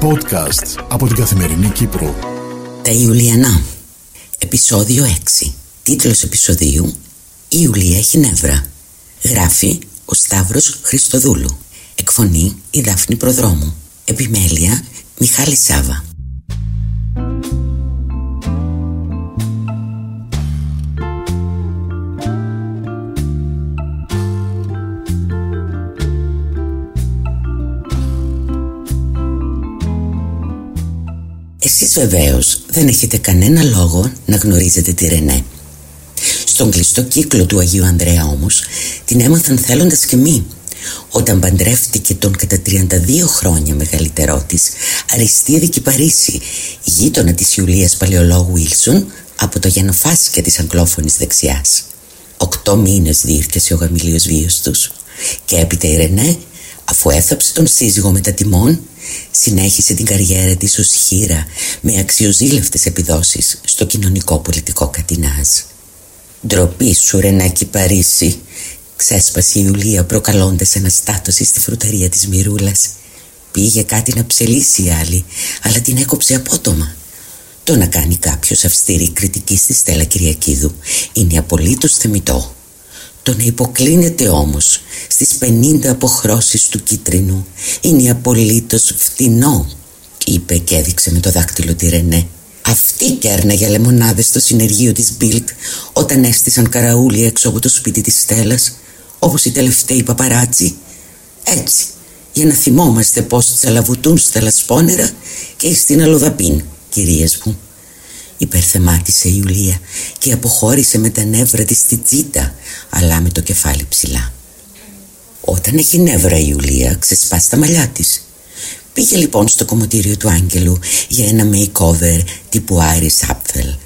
Podcast από την Καθημερινή Κύπρο. Τα Ιουλιανά. Επισόδιο 6. Τίτλος επεισοδίου «Η Ιουλία έχει νεύρα». Γράφει ο Σταύρος Χριστοδούλου. Εκφωνεί η Δάφνη Προδρόμου. Επιμέλεια Μιχάλη Σάβα. Εσείς βεβαίως δεν έχετε κανένα λόγο να γνωρίζετε τη Ρενέ. Στον κλειστό κύκλο του Αγίου Ανδρέα όμως την έμαθαν θέλοντας και μη όταν παντρεύτηκε τον κατά 32 χρόνια μεγαλύτερό της Αριστίδη Παρίσι, γείτονα της Ιουλίας Παλαιολόγου Ήλσον από το γενοφάσικια της αγγλόφωνης δεξιάς. Οκτώ μήνες διήρκεσε ο γαμιλίος βίος τους και έπειτα η Ρενέ αφού έθαψε τον σύζυγο με τα τιμών συνέχισε την καριέρα της ως χείρα με αξιοζήλευτες επιδόσεις στο κοινωνικό πολιτικό κατινάζ. Ντροπή σου Ρενάκη Παρίσι Ξέσπασε η Ιουλία προκαλώντας αναστάτωση στη φρουταρία της Μυρούλας. Πήγε κάτι να ψελίσει η άλλη Αλλά την έκοψε απότομα. Το να κάνει κάποιος αυστηρή κριτική στη Στέλλα Κυριακίδου Είναι απολύτως θεμητό Το να υποκλίνεται όμως Στις 50 αποχρώσεις του κίτρινου Είναι απολύτως φτηνό Είπε και έδειξε με το δάκτυλο τη Ρενέ αυτή κέρναγε λεμονάδες στο συνεργείο της Μπίλτ όταν έστησαν καραούλι έξω από το σπίτι της Στέλλας όπως οι τελευταίοι παπαράτσι. Έτσι, για να θυμόμαστε πως τσαλαβουτούν στα λασπόνερα και στην αλλοδαπίν, κυρίες μου. Υπερθεμάτισε η Ιουλία και αποχώρησε με τα νεύρα της στη τσίτα, αλλά με το κεφάλι ψηλά. Όταν έχει νεύρα η Ιουλία, ξεσπά τα μαλλιά της. Πήγε λοιπόν στο κομμωτήριο του Άγγελου για ένα makeover τύπου Iris Apfel.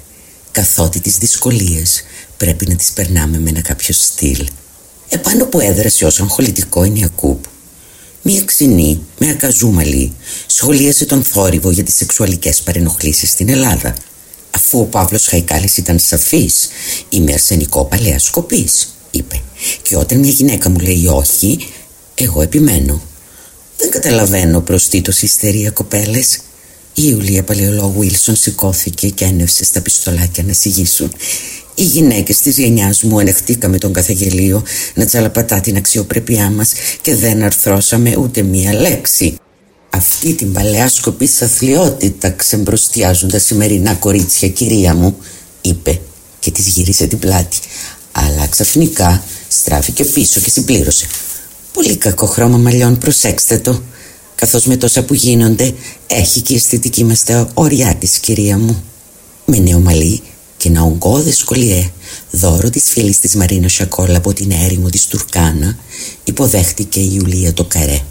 Καθότι τις δυσκολίες πρέπει να τις περνάμε με ένα κάποιο στυλ επάνω που έδρασε ως αγχολητικό είναι η Ακούπ. Μία ξινή με ακαζούμαλη σχολίασε τον θόρυβο για τις σεξουαλικές παρενοχλήσεις στην Ελλάδα. Αφού ο Παύλος Χαϊκάλης ήταν σαφής, είμαι αρσενικό παλαιά σκοπής, είπε. Και όταν μια γυναίκα μου λέει όχι, εγώ επιμένω. Δεν καταλαβαίνω προστίτως ιστερία κοπέλες. Η Ιουλία Παλαιολόγου Βίλσον σηκώθηκε και ένευσε στα πιστολάκια να συγγύσουν. Οι γυναίκες της γενιάς μου ανεχτήκαμε τον καθεγελίο να τσαλαπατά την αξιοπρέπειά μας και δεν αρθρώσαμε ούτε μία λέξη. Αυτή την παλαιά σκοπή αθλειότητα ξεμπροστιάζουν τα σημερινά κορίτσια κυρία μου, είπε και της γύρισε την πλάτη. Αλλά ξαφνικά στράφηκε πίσω και συμπλήρωσε. Πολύ κακό χρώμα μαλλιών, προσέξτε το. Καθώς με τόσα που γίνονται έχει και η αισθητική μας τα όρια της κυρία μου. Με νέο μαλλί και ένα ογκώδες σκολιέ δώρο της φίλης της Μαρίνο Σακόλα από την έρημο της Τουρκάνα υποδέχτηκε η Ιουλία το καρέ.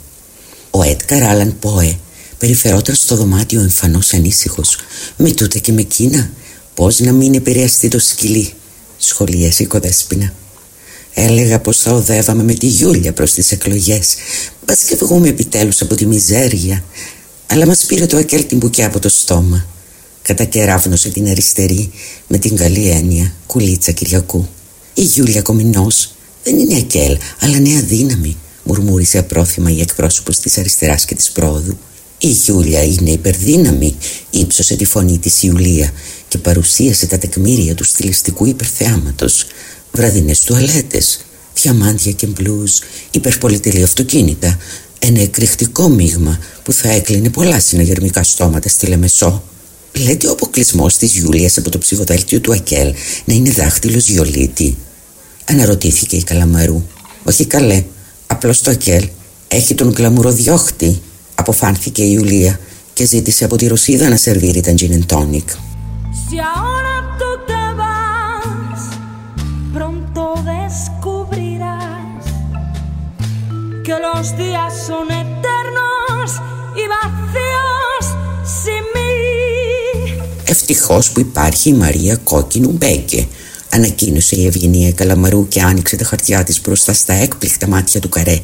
Ο Έτκαρ Άλαν Πόε περιφερόταν στο δωμάτιο εμφανώς ανήσυχος. Με τούτα και με κίνα πώς να μην επηρεαστεί το σκυλί σχολίασε η κοδέσποινα. Έλεγα πως θα οδεύαμε με τη Γιούλια προς τις εκλογές. Μπας και βγούμε επιτέλους από τη μιζέρια. Αλλά μας πήρε το ακέλ την μπουκιά από το στόμα Κατακεράβνωσε την αριστερή με την καλή έννοια κουλίτσα Κυριακού. Η Γιούλια Κομινός. Δεν είναι ακέλ, αλλά νέα δύναμη, μουρμούρισε απρόθυμα η εκπρόσωπος της αριστεράς και της πρόοδου. Η Γιούλια είναι υπερδύναμη, ύψωσε τη φωνή της Ιουλία και παρουσίασε τα τεκμήρια του στιλιστικού υπερθεάματος. Βραδινές τουαλέτες, διαμάντια και μπλούζ, υπερπολιτελή αυτοκίνητα, ένα εκρηκτικό μείγμα που θα έκλεινε πολλά συναγερμικά στόματα στη Λεμεσό. Λέτε ο αποκλεισμός της Γιούλιας από το ψυχοδέλτιο του Ακέλ να είναι δάχτυλος Γιολίτη. Αναρωτήθηκε η Καλαμαρού. Όχι καλέ, απλώς το Ακέλ έχει τον κλαμουροδιώχτη, αποφάνθηκε η Ιουλία και ζήτησε από τη Ρωσίδα να σερβίρει τα gin tonic. que los días son eternos y vacíos sin Ευτυχώς που υπάρχει η Μαρία Κόκκινου Μπέγκε, ανακοίνωσε η Ευγενία Καλαμαρού και άνοιξε τα χαρτιά της μπροστά στα έκπληκτα μάτια του καρέ.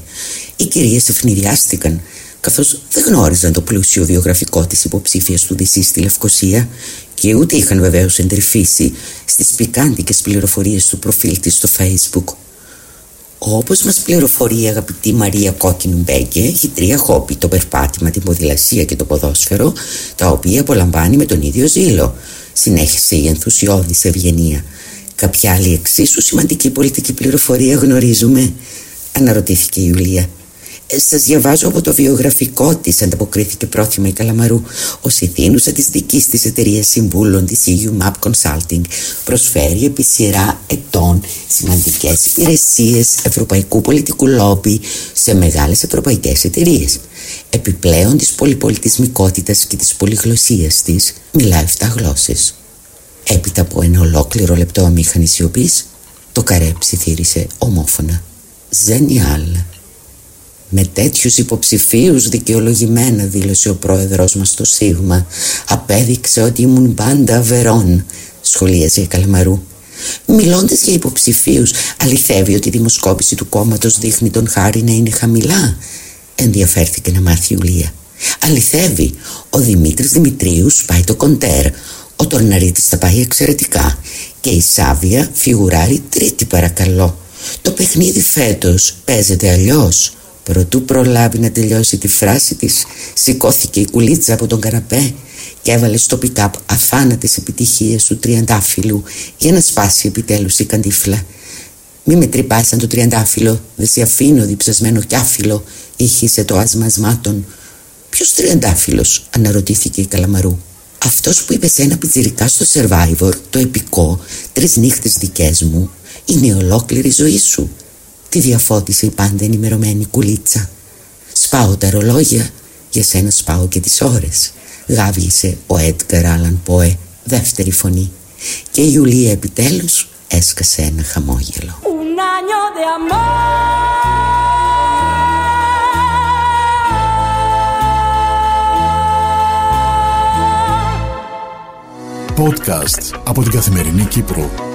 Οι κυρίες ευνηδιάστηκαν, καθώς δεν γνώριζαν το πλούσιο βιογραφικό της υποψήφιας του Δυσί στη Λευκοσία και ούτε είχαν βεβαίως εντρυφήσει στις πικάντικες πληροφορίες του προφίλ της στο Facebook. Όπως μας πληροφορεί η αγαπητή Μαρία Κόκκινου Μπέγκε, έχει τρία χόπι, το περπάτημα, την ποδηλασία και το ποδόσφαιρο, τα οποία απολαμβάνει με τον ίδιο ζήλο. Συνέχισε η ενθουσιώδης ευγενία. Κάποια άλλη εξίσου σημαντική πολιτική πληροφορία γνωρίζουμε, αναρωτήθηκε η Ιουλία. Σας διαβάζω από το βιογραφικό της, ανταποκρίθηκε πρόθυμα η Καλαμαρού. Ω ηθήνουσα τη δική της εταιρείας συμβούλων της EU Map Consulting, προσφέρει επί σειρά ετών σημαντικές υπηρεσίες ευρωπαϊκού πολιτικού λόμπι σε μεγάλες ευρωπαϊκές εταιρείες. Επιπλέον της πολυπολιτισμικότητας και της πολυγλωσία της, μιλάει 7 γλώσσες. Έπειτα από ένα ολόκληρο λεπτό αμήχανη σιωπή, το καρέ ψιθύρισε ομόφωνα. Ζενιάλ. Με τέτοιους υποψηφίους δικαιολογημένα δήλωσε ο πρόεδρος μας στο Σίγμα. Απέδειξε ότι ήμουν πάντα αβερών Σχολίαζε η Καλαμαρού. Μιλώντας για υποψηφίους Αληθεύει ότι η δημοσκόπηση του κόμματος δείχνει τον Χάρη να είναι χαμηλά. Ενδιαφέρθηκε να μάθει η Ιουλία. Αληθεύει Ο Δημήτρης Δημητρίους πάει το κοντέρ Ο Τορναρίτης θα πάει εξαιρετικά Και η Σάβια φιγουράρει τρίτη παρακαλώ. Το παιχνίδι φέτος παίζεται αλλιώς. Προτού προλάβει να τελειώσει τη φράση της Σηκώθηκε η κουλίτσα από τον καραπέ Και έβαλε στο πικάπ αφάνατες επιτυχίες του τριαντάφυλλου Για να σπάσει επιτέλους η καντίφλα. Μη με τρυπάσαν το τριαντάφυλλο Δεν σε αφήνω διψασμένο άφυλο Ήχησε το άσμα ασμάτων Ποιος τριαντάφυλλος αναρωτήθηκε η Καλαμαρού Αυτός που είπε σε ένα πιτσιρικά στο Survivor Το επικό Τρεις νύχτες δικές μου Είναι η ολόκληρη ζωή σου. Τη διαφώτισε η πάντα ενημερωμένη κουλίτσα. Σπάω τα ρολόγια Για σένα σπάω και τις ώρες Γάβγισε ο Έντγκαρ Άλαν Πόε Δεύτερη φωνή. Και η Ιουλία επιτέλους έσκασε ένα χαμόγελο Podcast από την Καθημερινή Κύπρο